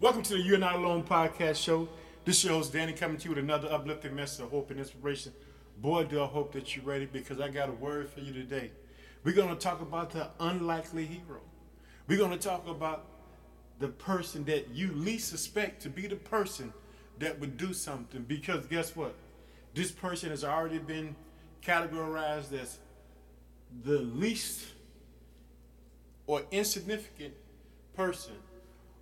Welcome to the You're Not Alone podcast show. This is Danny coming to you with another uplifting message of hope and inspiration. Boy, do I hope that you're ready because I got a word for you today. We're going to talk about the unlikely hero. We're going to talk about the person that you least suspect to be the person that would do something because guess what? This person has already been categorized as the least or insignificant person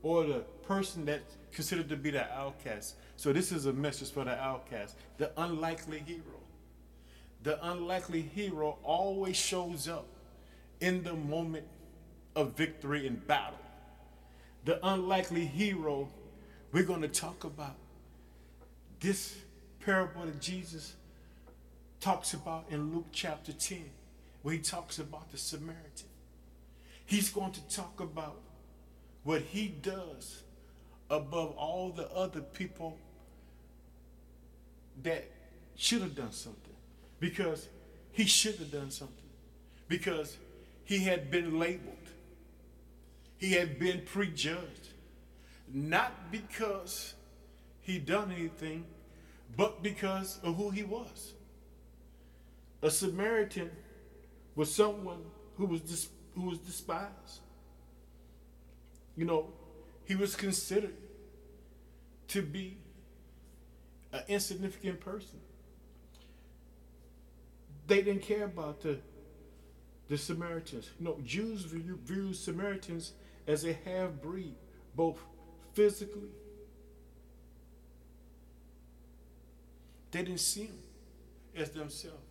or the person that's considered to be the outcast. So this is a message for the outcast, the unlikely hero. The unlikely hero always shows up in the moment of victory in battle. The unlikely hero, we're going to talk about this parable that Jesus talks about in Luke chapter 10, where he talks about the Samaritan. He's going to talk about what he does above all the other people that should have done something. Because he should have done something. Because he had been labeled. He had been prejudged. Not because he done anything but because of who he was. A samaritan was someone who was dis- who was despised you know, he was considered to be an insignificant person. They didn't care about the the Samaritans. You know, Jews view, view Samaritans as a half breed, both physically. They didn't see them as themselves.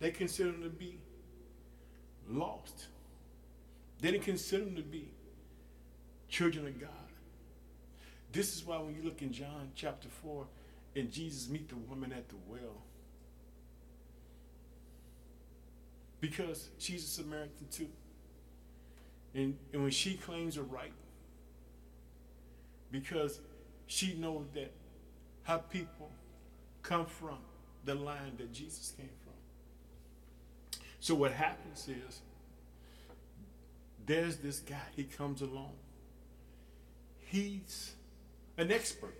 They considered them to be lost. They didn't consider them to be children of God. This is why when you look in John chapter 4 and Jesus meet the woman at the well, because she's a Samaritan too. And, and when she claims a right, because she knows that her people come from the line that Jesus came from. So what happens is there's this guy, he comes along he's an expert.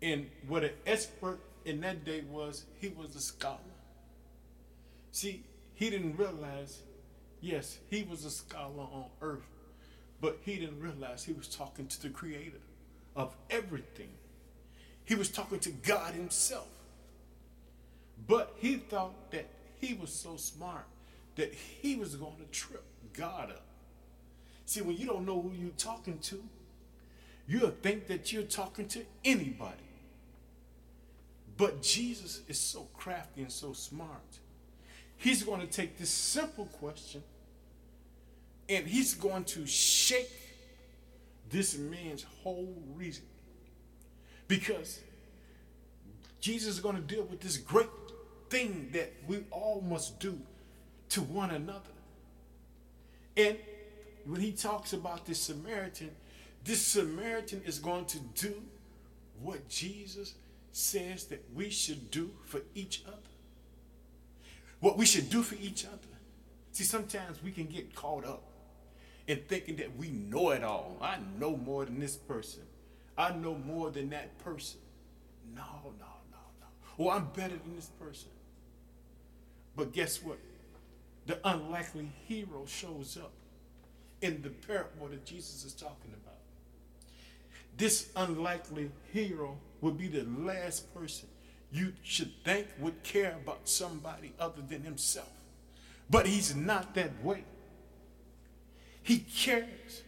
And what an expert in that day was, he was a scholar. See, he didn't realize, yes, he was a scholar on earth, but he didn't realize he was talking to the creator of everything. He was talking to God himself. But he thought that he was so smart that he was going to trip God up. See, when you don't know who you're talking to, you'll think that you're talking to anybody. But Jesus is so crafty and so smart. He's going to take this simple question and he's going to shake this man's whole reason. Because Jesus is going to deal with this great thing that we all must do to one another. And when he talks about this Samaritan, this Samaritan is going to do what Jesus says that we should do for each other. What we should do for each other. See, sometimes we can get caught up in thinking that we know it all. I know more than this person. I know more than that person. No, no, no, no. Or I'm better than this person. But guess what? The unlikely hero shows up in the parable that Jesus is talking about this unlikely hero would be the last person you should think would care about somebody other than himself. But he's not that way. He cares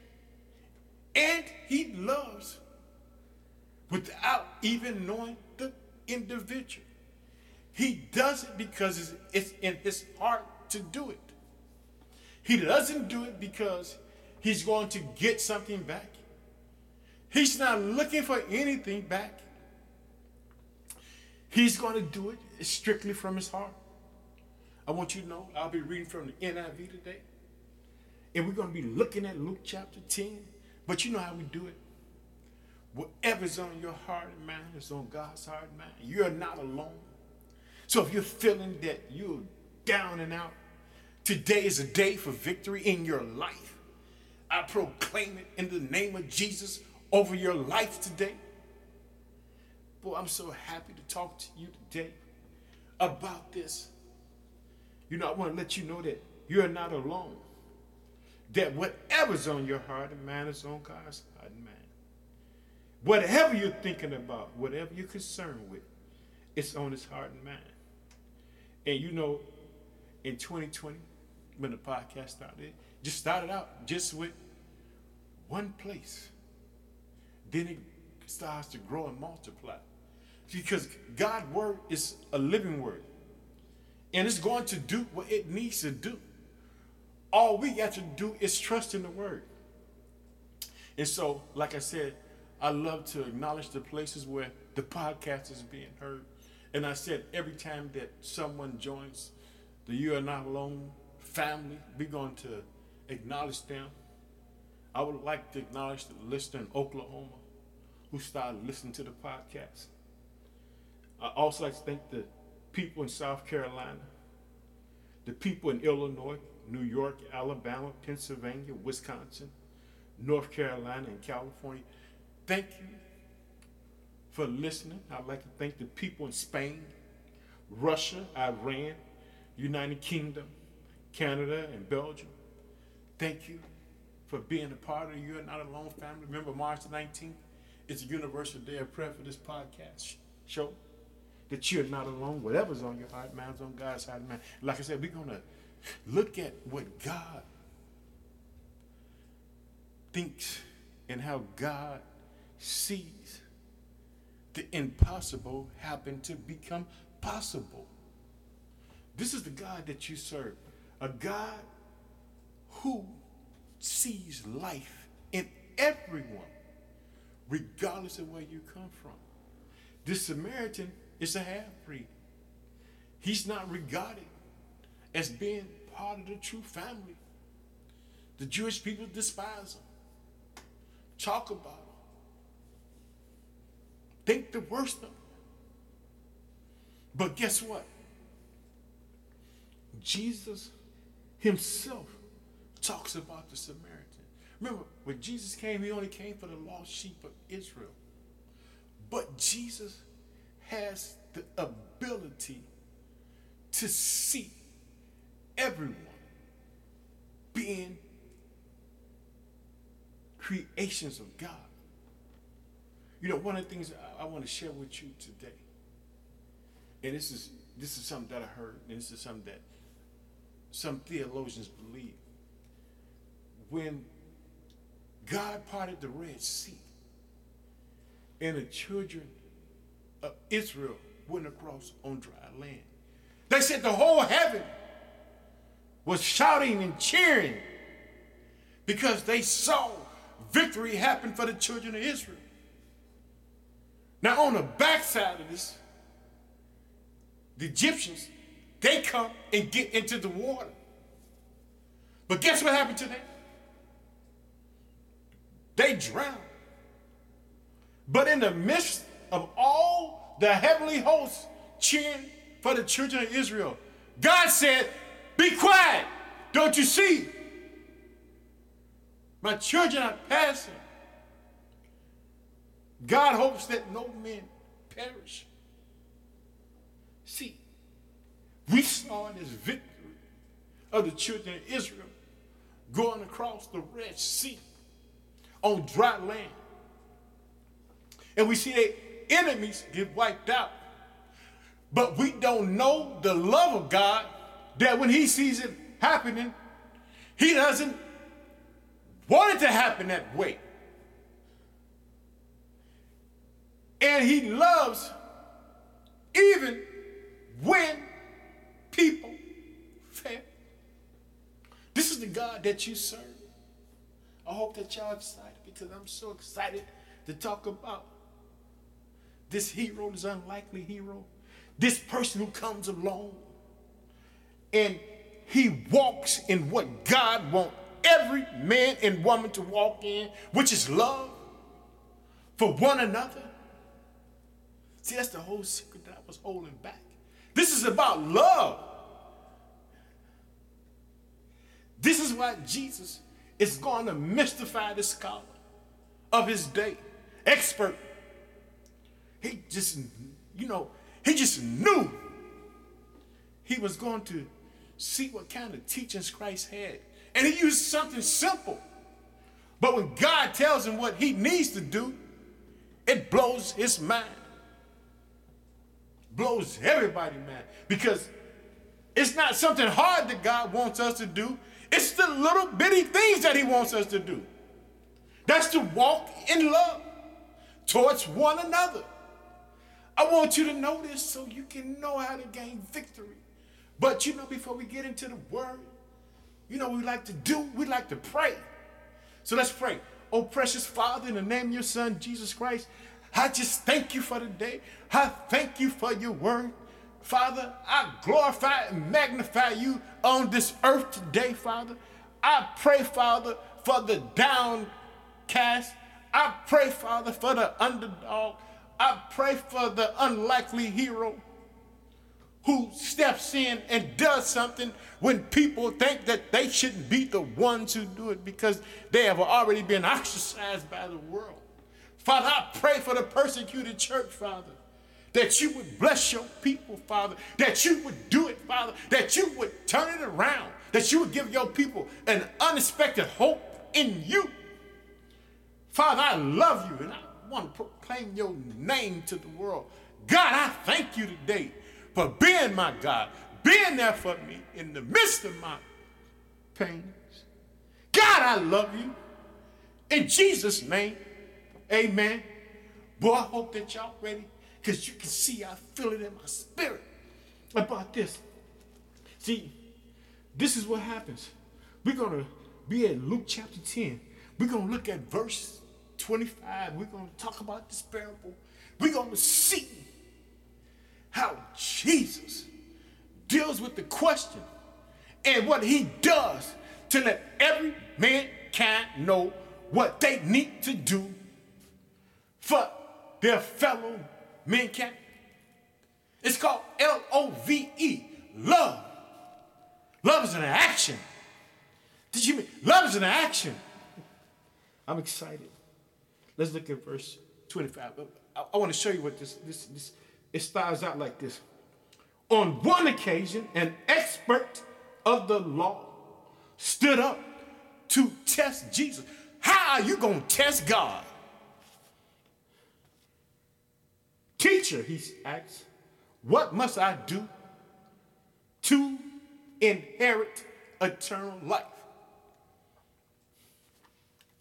and he loves without even knowing the individual. He does it because it's in his heart to do it. He doesn't do it because he's going to get something back. He's not looking for anything back. He's going to do it strictly from his heart. I want you to know I'll be reading from the NIV today. And we're going to be looking at Luke chapter 10. But you know how we do it. Whatever's on your heart and mind is on God's heart and mind. You're not alone. So if you're feeling that you're down and out, today is a day for victory in your life. I proclaim it in the name of Jesus over your life today. Boy, I'm so happy to talk to you today about this. You know, I want to let you know that you're not alone. That whatever's on your heart and mind is on God's heart and mind. Whatever you're thinking about, whatever you're concerned with, it's on his heart and mind. And you know, in 2020, when the podcast started, just started out just with one place. Then it starts to grow and multiply. Because God's word is a living word. And it's going to do what it needs to do. All we got to do is trust in the word. And so, like I said, I love to acknowledge the places where the podcast is being heard. And I said every time that someone joins the You Are Not Alone family, we're going to acknowledge them. I would like to acknowledge the listener in Oklahoma who started listening to the podcast. I also like to thank the people in South Carolina, the people in Illinois, New York, Alabama, Pennsylvania, Wisconsin, North Carolina, and California. Thank you for listening. I'd like to thank the people in Spain, Russia, Iran, United Kingdom, Canada, and Belgium. Thank you for being a part of You're Not Alone family. Remember, March the 19th is a Universal Day of Prayer for this podcast show. That you're not alone. Whatever's on your heart, mind's on God's heart, man. Like I said, we're to look at what God thinks and how God sees the impossible happen to become possible. This is the God that you serve. A God who sees life in everyone, regardless of where you come from. This Samaritan is a half breed. He's not regarded as being part of the true family. The Jewish people despise him, talk about him, think the worst of him. But guess what? Jesus himself talks about the Samaritan. Remember, when Jesus came, he only came for the lost sheep of Israel. But Jesus has the ability to see everyone being creations of God. You know, one of the things I, I want to share with you today, and this is this is something that I heard, and this is something that some theologians believe. When God parted the Red Sea, and the children of Israel went across on dry land. They said the whole heaven was shouting and cheering because they saw victory happen for the children of Israel. Now, on the backside of this, the Egyptians, they come and get into the water. But guess what happened to them? They drowned. But in the midst of all the heavenly hosts cheering for the children of Israel, God said, Be quiet. Don't you see? My children are passing. God hopes that no men perish. See, we saw in this victory of the children of Israel going across the Red Sea on dry land. And we see their enemies get wiped out. But we don't know the love of God that when he sees it happening, he doesn't want it to happen that way. And he loves even when people fail. This is the God that you serve. I hope that y'all excited because I'm so excited to talk about this hero, this unlikely hero, this person who comes along and he walks in what God wants every man and woman to walk in, which is love for one another. See, that's the whole secret that I was holding back. This is about love. This is why Jesus is going to mystify the scholar of his day. expert. He just, you know, he just knew he was going to see what kind of teachings Christ had. And he used something simple. But when God tells him what he needs to do, it blows his mind. Blows everybody mind. Because it's not something hard that God wants us to do. It's the little bitty things that he wants us to do. That's to walk in love towards one another. I want you to know this so you can know how to gain victory. But you know, before we get into the word, you know we like to do? We like to pray. So let's pray. Oh, precious Father, in the name of your Son, Jesus Christ, I just thank you for the day. I thank you for your word. Father, I glorify and magnify you on this earth today, Father. I pray, Father, for the downcast. I pray, Father, for the underdog. I pray for the unlikely hero who steps in and does something when people think that they shouldn't be the ones who do it because they have already been ostracized by the world. Father, I pray for the persecuted church, Father, that you would bless your people, Father, that you would do it, Father, that you would turn it around, that you would give your people an unexpected hope in you. Father, I love you and I want to proclaim your name to the world. God, I thank you today for being my God, being there for me in the midst of my pains. God, I love you. In Jesus' name, amen. Boy, I hope that y'all ready because you can see I feel it in my spirit about this. See, this is what happens. We're going to be at Luke chapter 10. We're going to look at verse 25. We're going to talk about this parable. We're going to see how Jesus deals with the question and what he does to let every mankind know what they need to do for their fellow mankind. It's called L O V E, love. Love is an action. Did you mean love is an action? I'm excited. Let's look at verse 25. I, I want to show you what this this this it starts out like this. On one occasion, an expert of the law stood up to test Jesus. How are you going to test God? Teacher, he asks, what must I do to inherit eternal life?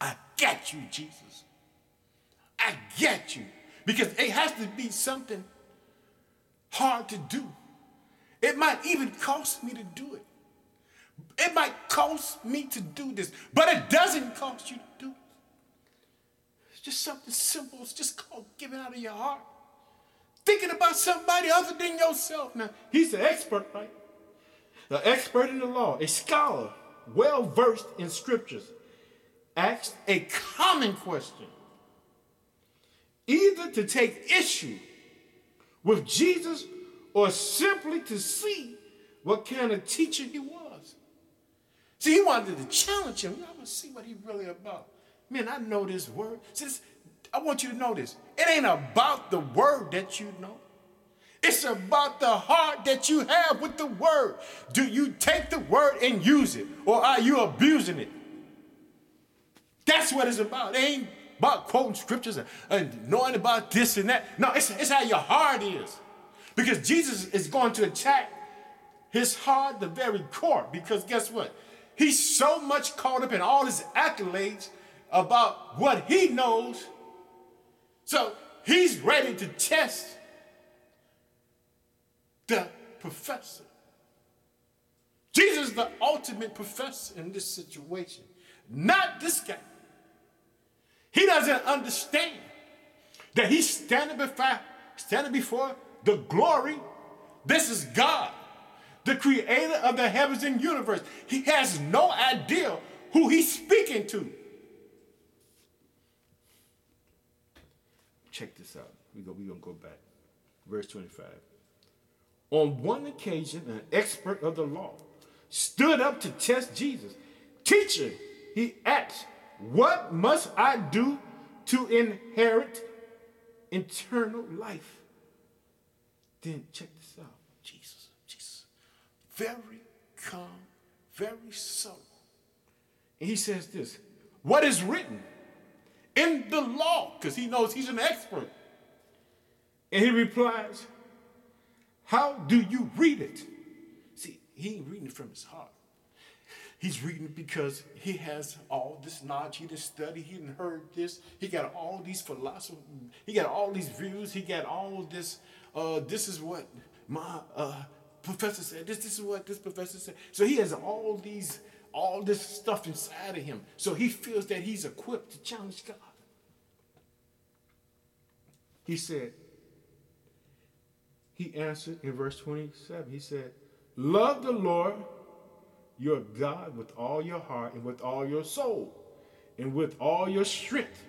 I get you, Jesus. I get you. Because it has to be something hard to do. It might even cost me to do it. It might cost me to do this, but it doesn't cost you to do it. It's just something simple. It's just called giving out of your heart. Thinking about somebody other than yourself. Now, he's an expert, right? An expert in the law, a scholar, well versed in scriptures, asked a common question either to take issue with Jesus or simply to see what kind of teacher he was. See, he wanted to challenge him. I want to see what he really about. Man, I know this word. See, this, I want you to know this. It ain't about the word that you know. It's about the heart that you have with the word. Do you take the word and use it, or are you abusing it? That's what it's about. It ain't about quoting scriptures and, and knowing about this and that. No, it's, it's how your heart is. Because Jesus is going to attack his heart, the very core. Because guess what? He's so much caught up in all his accolades about what he knows. So he's ready to test the professor. Jesus is the ultimate professor in this situation, not this guy. He doesn't understand that he's standing before, standing before the glory. This is God, the creator of the heavens and universe. He has no idea who he's speaking to. Check this out. We go, we're to go back. Verse 25. On one occasion, an expert of the law stood up to test Jesus. Teacher, he asked, what must I do to inherit eternal life. Then check this out. Jesus, Jesus. Very calm, very subtle. And he says this What is written in the law? Because he knows he's an expert. And he replies, How do you read it? See, he ain't reading from his heart. He's reading because he has all this knowledge. He just studied. He didn't heard this. He got all these philosophy. He got all these views. He got all this. Uh, this is what my uh, professor said. This, this is what this professor said. So he has all these, all this stuff inside of him. So he feels that he's equipped to challenge God. He said, he answered in verse 27. He said, Love the Lord your God with all your heart and with all your soul and with all your strength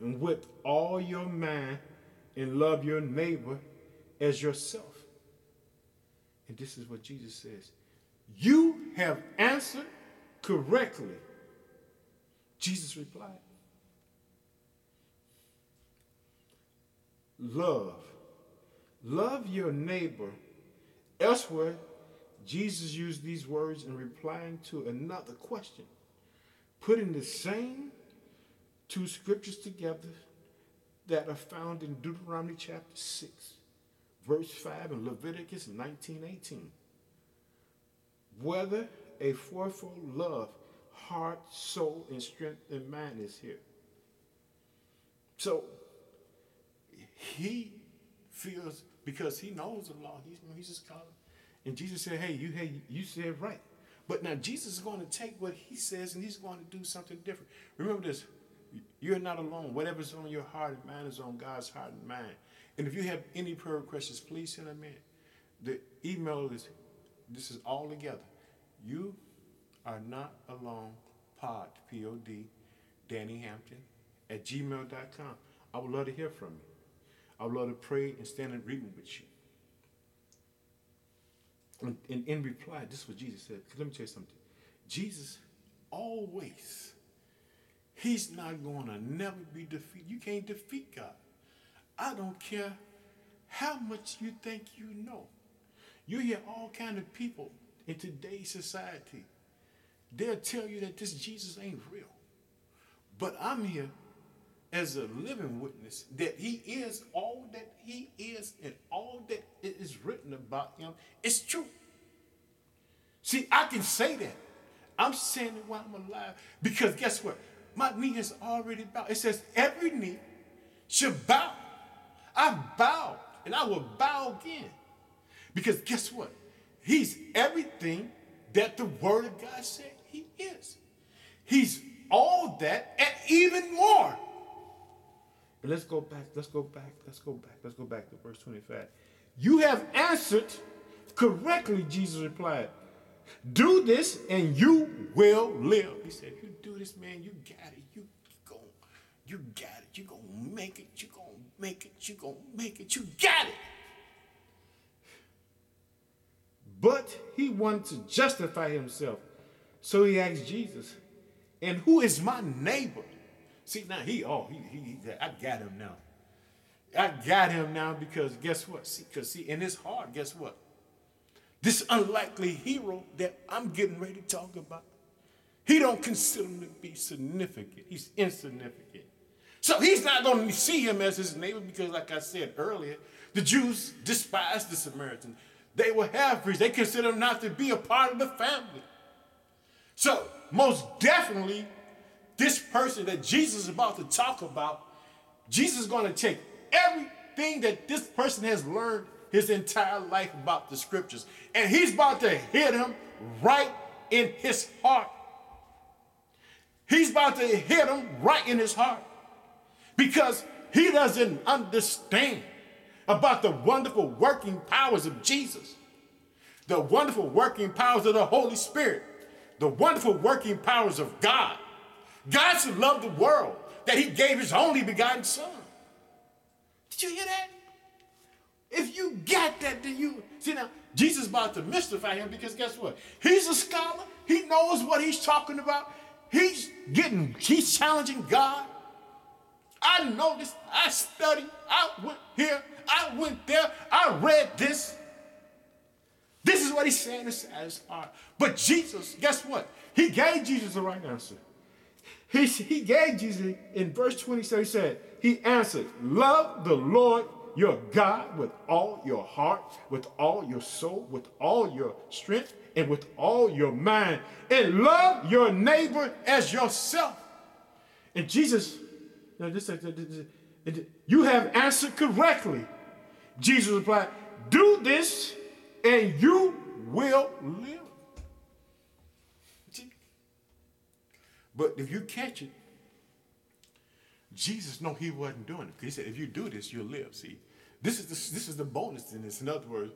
and with all your mind and love your neighbor as yourself. And this is what Jesus says You have answered correctly. Jesus replied, Love. Love your neighbor. Elsewhere, Jesus used these words in replying to another question, putting the same two scriptures together that are found in Deuteronomy chapter 6, verse 5, and Leviticus 19 18. Whether a fourfold love, heart, soul, and strength and mind is here. So he feels because he knows the law, he's, he's a and Jesus said, Hey, you hey, you said right. But now Jesus is going to take what he says and he's going to do something different. Remember this, you're not alone. Whatever's on your heart and mind is on God's heart and mind. And if you have any prayer questions, please send them in. The email is this is all together. You are not alone, pod, P-O-D, Danny Hampton, at gmail.com. I would love to hear from you. I would love to pray and stand in reading with you. And, and in reply, this is what Jesus said. Let me tell you something. Jesus always, he's not going to never be defeated. You can't defeat God. I don't care how much you think you know. You hear all kind of people in today's society. They'll tell you that this Jesus ain't real. But I'm here as a living witness that he is all that he is and all that is written about him is true. See, I can say that. I'm saying it while I'm alive because guess what? My knee has already bowed. It says every knee should bow. I've bowed and I will bow again. Because guess what? He's everything that the Word of God said he is. He's all that and even more. But let's go back, let's go back, let's go back, let's go back to verse 25. You have answered correctly, Jesus replied. Do this and you will live. He said, you do this, man, you got it. You go, you got it. You're gonna make it. You're gonna make it. You're gonna make it. You got it. But he wanted to justify himself. So he asked Jesus, and who is my neighbor? See, now he, oh, he, he, he I got him now. I got him now because guess what? See, because see, in his heart, guess what? This unlikely hero that I'm getting ready to talk about, he don't consider him to be significant. He's insignificant. So he's not going to see him as his neighbor because, like I said earlier, the Jews despise the Samaritans. They were half-breeds. They consider them not to be a part of the family. So most definitely, this person that Jesus is about to talk about, Jesus is going to take everything that this person has learned his entire life about the scriptures. And he's about to hit him right in his heart. He's about to hit him right in his heart because he doesn't understand about the wonderful working powers of Jesus, the wonderful working powers of the Holy Spirit, the wonderful working powers of God. God so loved the world that he gave his only begotten son. Did you hear that? If you got that, then you see now Jesus about to mystify him because guess what? He's a scholar. He knows what he's talking about. He's getting, he's challenging God. I know this. I studied. I went here. I went there. I read this. This is what he's saying to satisfy. But Jesus, guess what? He gave Jesus the right answer. He, he gave Jesus in verse 27, he said, He answered, Love the Lord your God with all your heart, with all your soul, with all your strength, and with all your mind, and love your neighbor as yourself. And Jesus, you have answered correctly. Jesus replied, Do this and you will live. But if you catch it, Jesus know he wasn't doing it. He said, if you do this, you'll live. See, this is the, this is the bonus in this. In other words,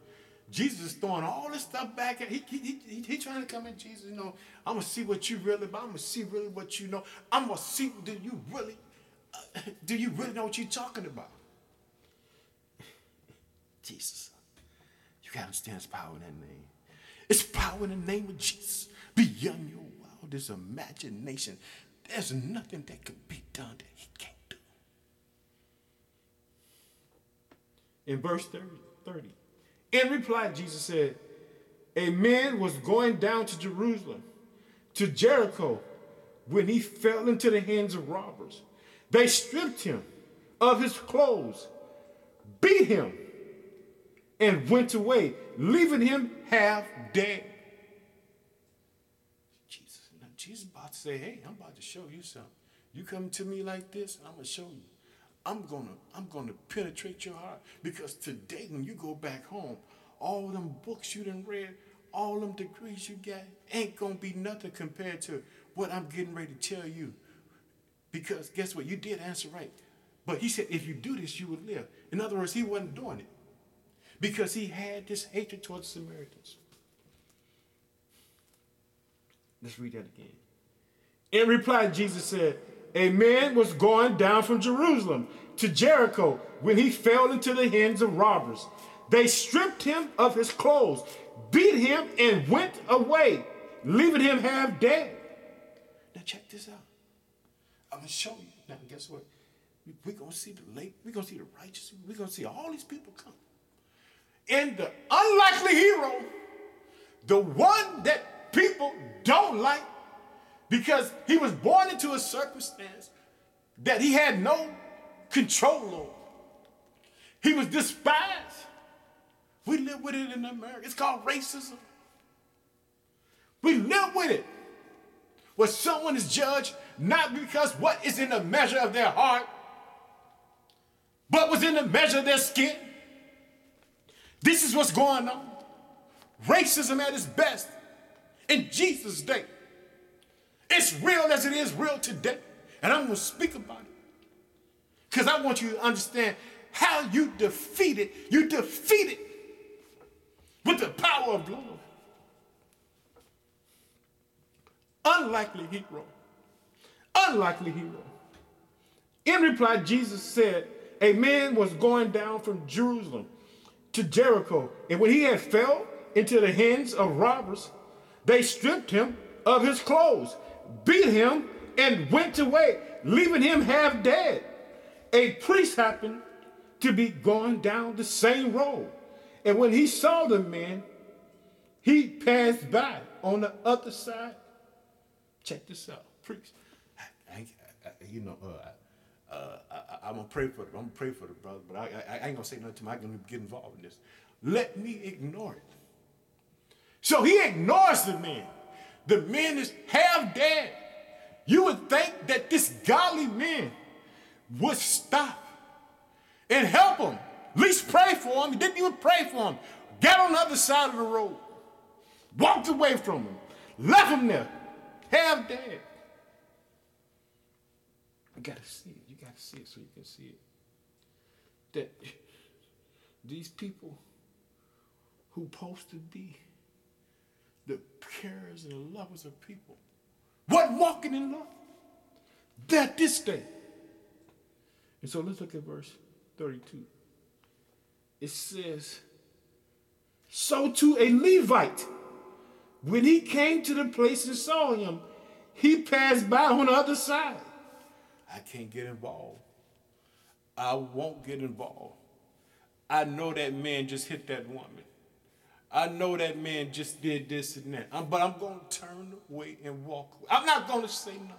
Jesus is throwing all this stuff back at he he, he, he trying to come in Jesus, you know, I'm gonna see what you really about, I'm gonna see really what you know. I'm gonna see do you really do you really know what you're talking about? Jesus. You gotta understand his power in that name. It's power in the name of Jesus. Beyond your wildest imagination. There's nothing that can be done that he can't do. In verse 30, 30 in reply, Jesus said, A man was going down to Jerusalem, to Jericho, when he fell into the hands of robbers. They stripped him of his clothes, beat him, and went away, leaving him half dead. Jesus, now Jesus about to say, hey, I'm about to show you something. You come to me like this, I'm gonna show you. I'm gonna, I'm gonna penetrate your heart. Because today when you go back home, all them books you done read, all them degrees you got, ain't gonna be nothing compared to what I'm getting ready to tell you. Because guess what? You did answer right. But he said, if you do this, you will live. In other words, he wasn't doing it because he had this hatred towards the Samaritans. Let's read that again. In reply, Jesus said, A man was going down from Jerusalem to Jericho when he fell into the hands of robbers. They stripped him of his clothes, beat him, and went away, leaving him half dead. Now, check this out. I'm to show you. Now, guess what? We're to see the late, we're to see the righteous, we're to see all these people come And the unlikely hero, the one that people don't like because he was born into a circumstance that he had no control over. He was despised. We live with it in America. It's called racism. We live with it. Where someone is judged not because what is in the measure of their heart, but was in the measure of their skin. This is what's going on. Racism at its best in Jesus' day. It's real as it is real today. And I'm going to speak about it. Because I want you to understand how you defeat it. You defeat it with the power of love. Unlikely hero. Unlikely hero. In reply, Jesus said, A man was going down from Jerusalem to Jericho. And when he had fell into the hands of robbers, they stripped him of his clothes, beat him, and went away, leaving him half dead. A priest happened to be going down the same road. And when he saw the man, he passed by on the other side. Check this out, priest. I, I, you know, uh, uh, I, am gonna pray for them. I'm gonna pray for the brother, but I, I, I ain't gonna say nothing to him. I'm gonna get involved in this. Let me ignore it. So he ignores the man. The man is half dead. You would think that this godly man would stop and help him. At least pray for him. He didn't even pray for him. Got on the other side of the road, walked away from him, left him there, half dead. You gotta see it. You gotta see it so you can see it. That these people who supposed to be the carers and the lovers of people, what walking in love? That this day. And so let's look at verse 32. It says, So to a Levite, when he came to the place and saw him, he passed by on the other side. I can't get involved I won't get involved. I know that man just hit that woman. I know that man just did this and that. I'm, but I'm going to turn away and walk away. I'm not going to say nothing.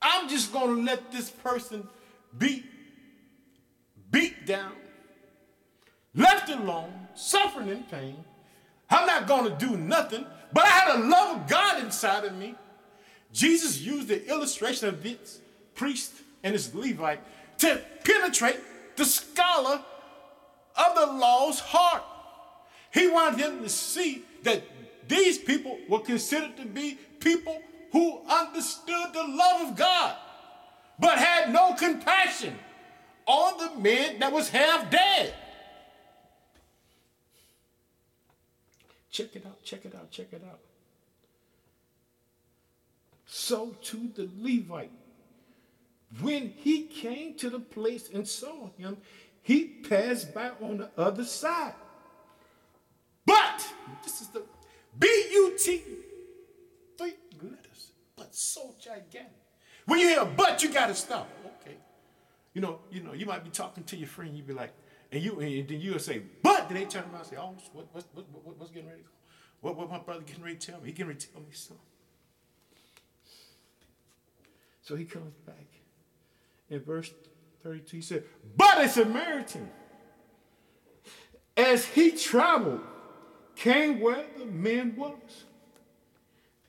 I'm just going to let this person be beat down, left alone, suffering in pain. I'm not going to do nothing, but I had a love of God inside of me. Jesus used the illustration of this priest and his Levite to penetrate the scholar of the law's heart. He wanted him to see that these people were considered to be people who understood the love of God, but had no compassion on the man that was half dead. Check it out, check it out, check it out. So to the Levite, when he came to the place and saw him, he passed by on the other side. But, this is the B U T, three letters, but so gigantic. When you hear a but, you got to stop. Okay. You know, you know, you might be talking to your friend, you'd be like, and you and then you'll say, but then they turn around and say, oh, what, what, what, what, what's getting ready? What, what my brother getting ready to tell me? He getting ready to tell me something. So he comes back. In verse 32, he said, But a Samaritan, as he traveled, came where the man was.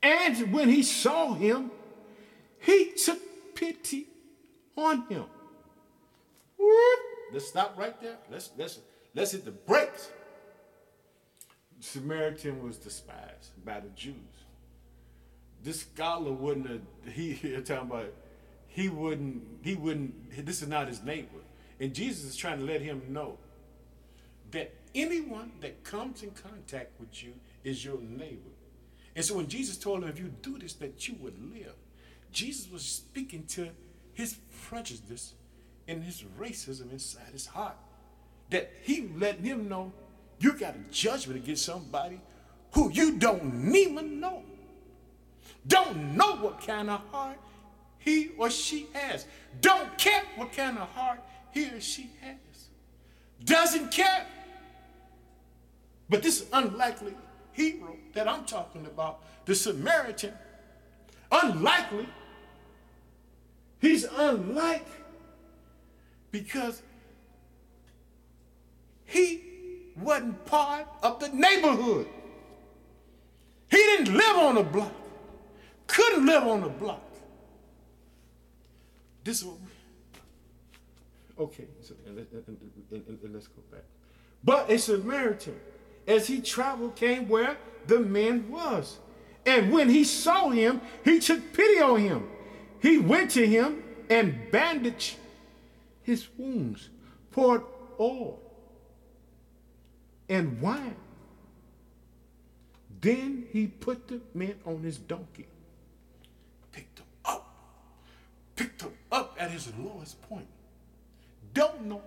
And when he saw him, he took pity on him. Let's stop right there. Let's let's let's hit the brakes. Samaritan was despised by the Jews. This scholar wouldn't have he here talking about he wouldn't he wouldn't this is not his neighbor. And Jesus is trying to let him know that anyone that comes in contact with you is your neighbor. And so when Jesus told him, if you do this, that you would live, Jesus was speaking to his prejudice and his racism inside his heart. That he letting him know you got a judgment against somebody who you don't even know. Don't know what kind of heart he or she has. Don't care what kind of heart he or she has. Doesn't care. But this unlikely hero that I'm talking about, the Samaritan, unlikely, he's unlike because he wasn't part of the neighborhood. He didn't live on the block, couldn't live on the block. This is what we, okay, so, and, and, and, and let's go back. But a Samaritan, as he traveled, came where the man was. And when he saw him, he took pity on him. He went to him and bandaged his wounds, poured oil and wine. Then he put the man on his donkey, picked him up, picked him up at his lowest point. Don't know.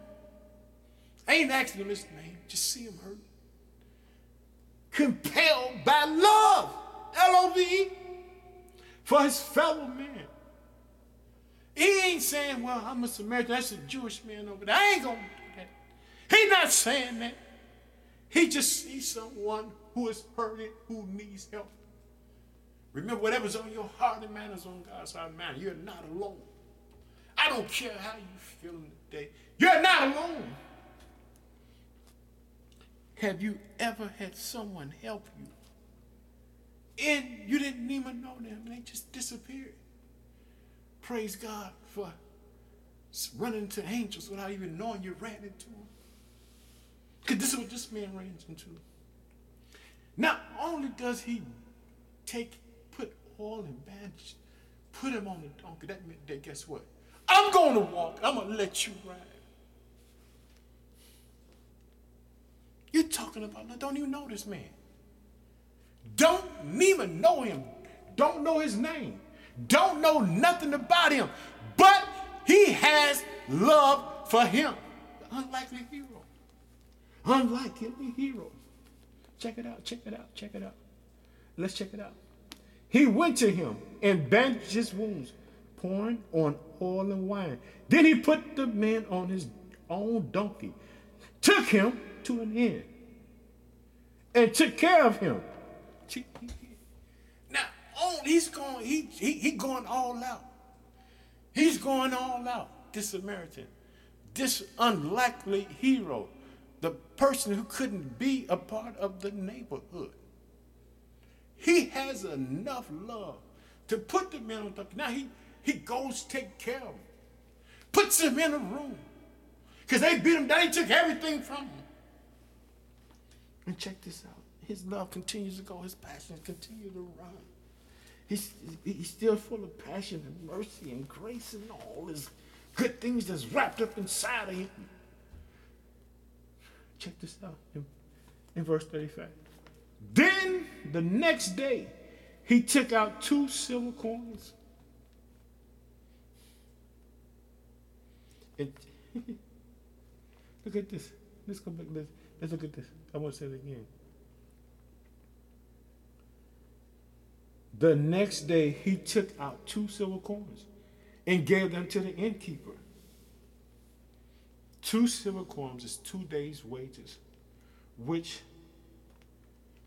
I ain't asking him his name, just see him hurt. Compelled by love, L O V E, for his fellow man. He ain't saying, well, I'm a Samaritan. That's a Jewish man over there. I ain't going to do that. He's not saying that. He just sees someone who is hurting, who needs help. Remember, whatever's on your heart and mind is on God's heart and mind. You're not alone. I don't care how you feel today. You're not alone. Have you ever had someone help you and you didn't even know them they just disappeared? Praise God for running into angels without even knowing you ran into them. Because this is what this man ran into. Not only does he take, put all and bandage, put him on the donkey, that meant that guess what? I'm going to walk. I'm going to let you ride. You're talking about, don't even know this man. Don't even know him. Don't know his name don't know nothing about him, but he has love for him. The unlikely hero. Unlikely hero. Check it out, check it out, check it out. Let's check it out. He went to him and bandaged his wounds, pouring on oil and wine. Then he put the man on his own donkey, took him to an inn, and took care of him. Now, oh, he's going, he, he, he going all out. He's going all out, this Samaritan, this unlikely hero, the person who couldn't be a part of the neighborhood. He has enough love to put the man on top. Now he, he goes take care of him, puts him in a room. Because they beat him down, he took everything from him. And check this out. His love continues to go, his passion continues to run. He's, he's still full of passion and mercy and grace and all his good things that's wrapped up inside of him. Check this out in, in verse 35. Then the next day, he took out two silver coins. And look at this. Let's go back. Let's, let's look at this. I want to say it again. The next day, he took out two silver coins and gave them to the innkeeper. Two silver coins is two days' wages, which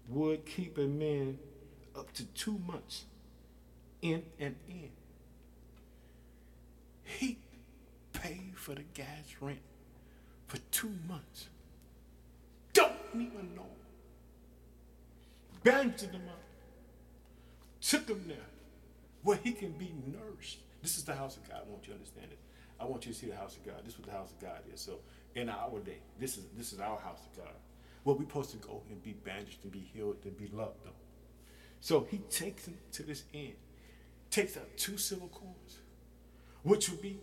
would keep a man up to two months in and in. He paid for the gas rent for two months. Don't even know. Bandaged the up took him there where he can be nourished. This is the house of God. I want you to understand it. I want you to see the house of God. This is what the house of God is. So in our day, this is this is our house of God. Well, we're supposed to go and be bandaged and be healed and be loved though. So he takes him to this end, takes out two silver coins, which would be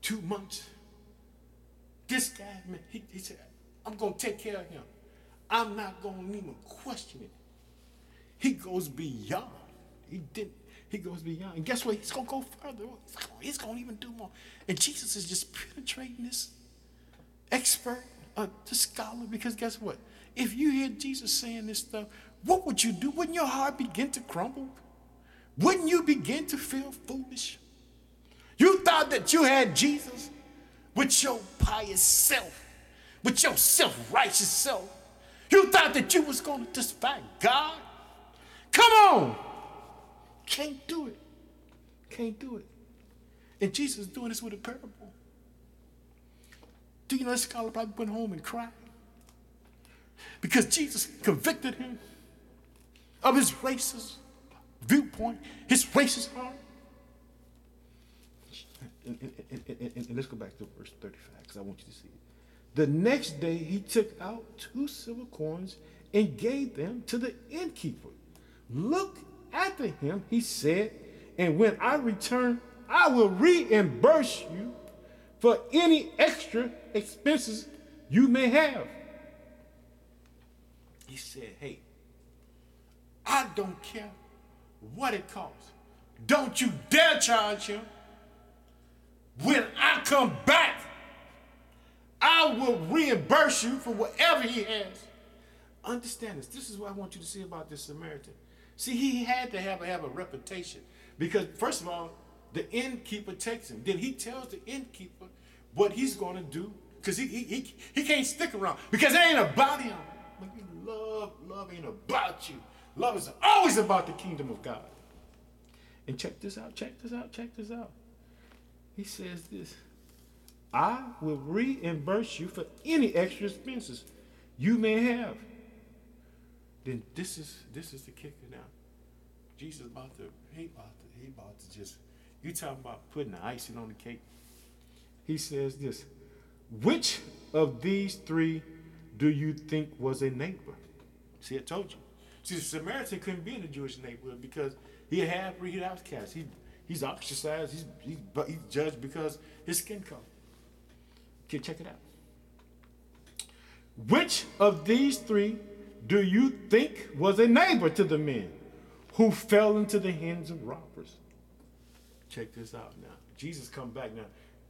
two months. This guy, man, he, he said, I'm gonna take care of him. I'm not gonna even question it. He goes beyond. He didn't. He goes beyond. And guess what? He's to go further. He's to even do more. And Jesus is just penetrating this expert, uh, the scholar, because guess what? If you hear Jesus saying this stuff, what would you do? Wouldn't your heart begin to crumble? Wouldn't you begin to feel foolish? You thought that you had Jesus with your pious self, with your self-righteous self. You thought that you was to defy God. Come on. Can't do it. Can't do it. And Jesus is doing this with a parable. Do you know this scholar probably went home and cried? Because Jesus convicted him of his racist viewpoint, his racist heart. And, and, and, and, let's go back to verse 35 because I want you to see it. The next day he took out two silver coins and gave them to the innkeeper. Look after him, he said, and when I return, I will reimburse you for any extra expenses you may have. He said, Hey, I don't care what it costs. Don't you dare charge him. When I come back, I will reimburse you for whatever he has. Understand this. This is what I want you to see about this Samaritan. See, he had to have, have a reputation because, first of all, the innkeeper takes him. Then he tells the innkeeper what he's going to do because he, he, he, he can't stick around because it ain't about him. But love, love ain't about you. Love is always about the kingdom of God. And check this out, check this out, check this out. He says this I will reimburse you for any extra expenses you may have then this is this is the kicker now. Jesus about to he about to he about to just you talking about putting the icing on the cake. He says this, which of these three do you think was a neighbor? See, I told you. See, the Samaritan couldn't be in the Jewish neighborhood because he had breed outcast. He he's ostracized. He's, he's he's judged because his skin color. Okay, check it out. Which of these three do you think was a neighbor to the men who fell into the hands of robbers? Check this out now. Jesus come back now.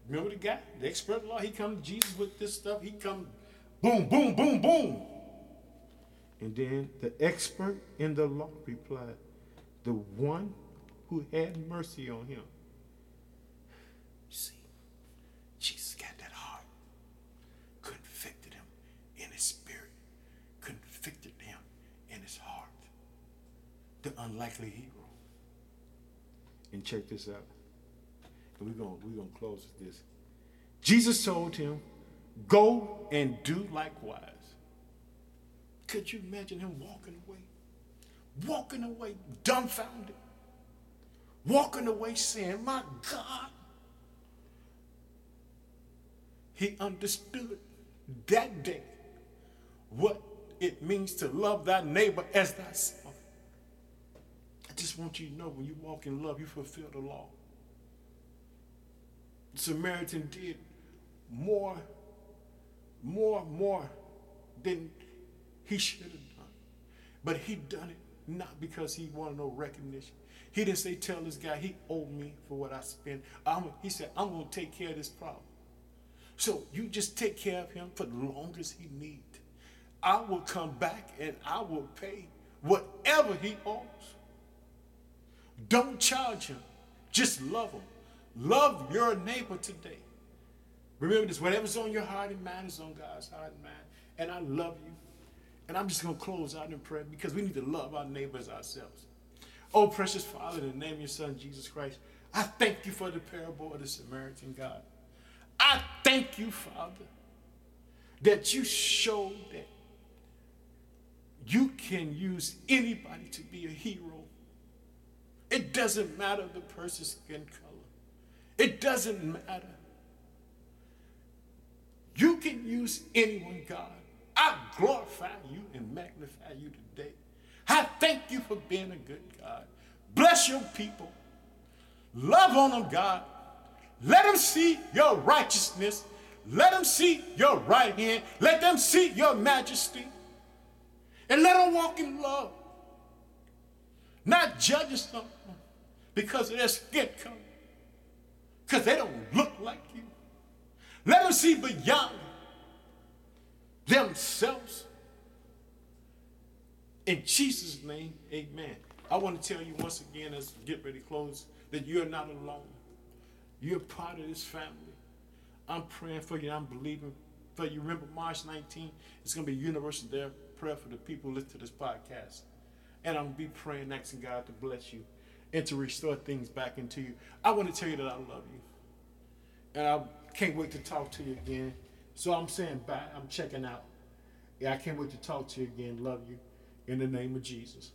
Remember the guy, the expert law? He come to Jesus with this stuff. He come, boom, boom, boom, boom. And then the expert in the law replied, the one who had mercy on him. You see, Jesus got that heart, convicted him in his spirit, convicted him in his heart. The unlikely hero. And check this out. And we're gonna we're gonna close with this. Jesus told him, Go and do likewise. Could you imagine him walking away? Walking away, dumbfounded. Walking away saying, My God. He understood that day what it means to love thy neighbor as thyself. I just want you to know when you walk in love, you fulfill the law. The Samaritan did more, more, more than he should have done. But he done it not because he wanted no recognition. He didn't say, tell this guy he owed me for what I spent. I'm, he said, I'm going to take care of this problem. So you just take care of him for the longest he needs. I will come back and I will pay whatever he owes. Don't charge him. Just love him. Love your neighbor today. Remember this, whatever's on your heart and mind is on God's heart and mind. And I love you. And I'm just going to close out in prayer because we need to love our neighbors ourselves. Oh, precious Father, in the name of your Son, Jesus Christ, I thank you for the parable of the Samaritan God. I thank you, Father, that you showed that you can use anybody to be a hero. It doesn't matter the person's skin color. It doesn't matter. You can use anyone, God. I glorify you and magnify you today. I thank you for being a good God. Bless your people. Love on them, God. Let them see your righteousness. Let them see your right hand. Let them see your majesty. And let them walk in love. Not judging someone because of their skin color. Because they don't look like you. Let them see beyond themselves. In Jesus' name, amen. I want to tell you once again as we get ready to close that you're not alone. You're part of this family. I'm praying for you. I'm believing for you. Remember, March 19th, it's going to be universal there prayer for the people who listen to this podcast. And I'm be praying, asking God to bless you and to restore things back into you. I want to tell you that I love you. And I can't wait to talk to you again. So I'm saying bye. I'm checking out. Yeah, I can't wait to talk to you again. Love you in the name of Jesus.